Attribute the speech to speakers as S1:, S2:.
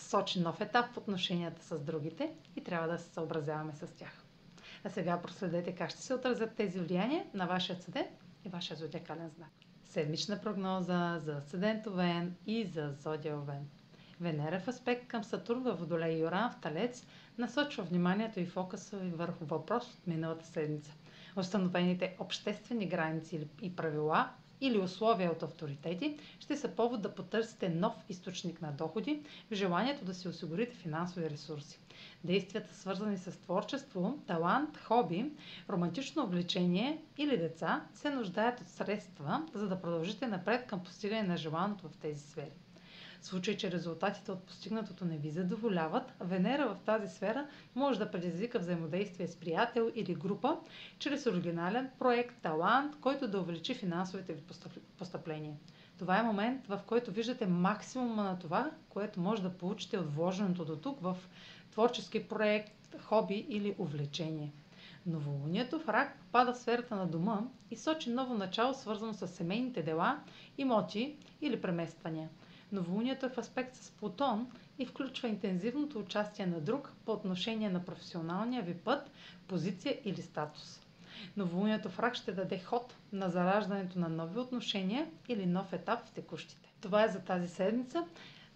S1: сочи нов етап в отношенията с другите и трябва да се съобразяваме с тях. А сега проследете как ще се отразят тези влияния на вашия седент и вашия зодиакален знак. Седмична прогноза за Асцендент Овен и за Зодия Овен. Венера в аспект към Сатурн във Водолей и Оран в Талец насочва вниманието и фокуса ви върху въпрос от миналата седмица. Установените обществени граници и правила или условия от авторитети ще са повод да потърсите нов източник на доходи в желанието да си осигурите финансови ресурси. Действията, свързани с творчество, талант, хоби, романтично увлечение или деца, се нуждаят от средства, за да продължите напред към постигане на желаното в тези сфери. Случай, че резултатите от постигнатото не ви задоволяват, Венера в тази сфера може да предизвика взаимодействие с приятел или група, чрез оригинален проект, талант, който да увеличи финансовите ви постъпления. Това е момент, в който виждате максимума на това, което може да получите от вложеното до тук в творчески проект, хоби или увлечение. Новолунието в рак пада в сферата на дома и сочи ново начало, свързано с семейните дела, имоти или премествания. Новолунието е в аспект с Плутон и включва интензивното участие на друг по отношение на професионалния ви път, позиция или статус. Новолунието в рак ще даде ход на зараждането на нови отношения или нов етап в текущите. Това е за тази седмица.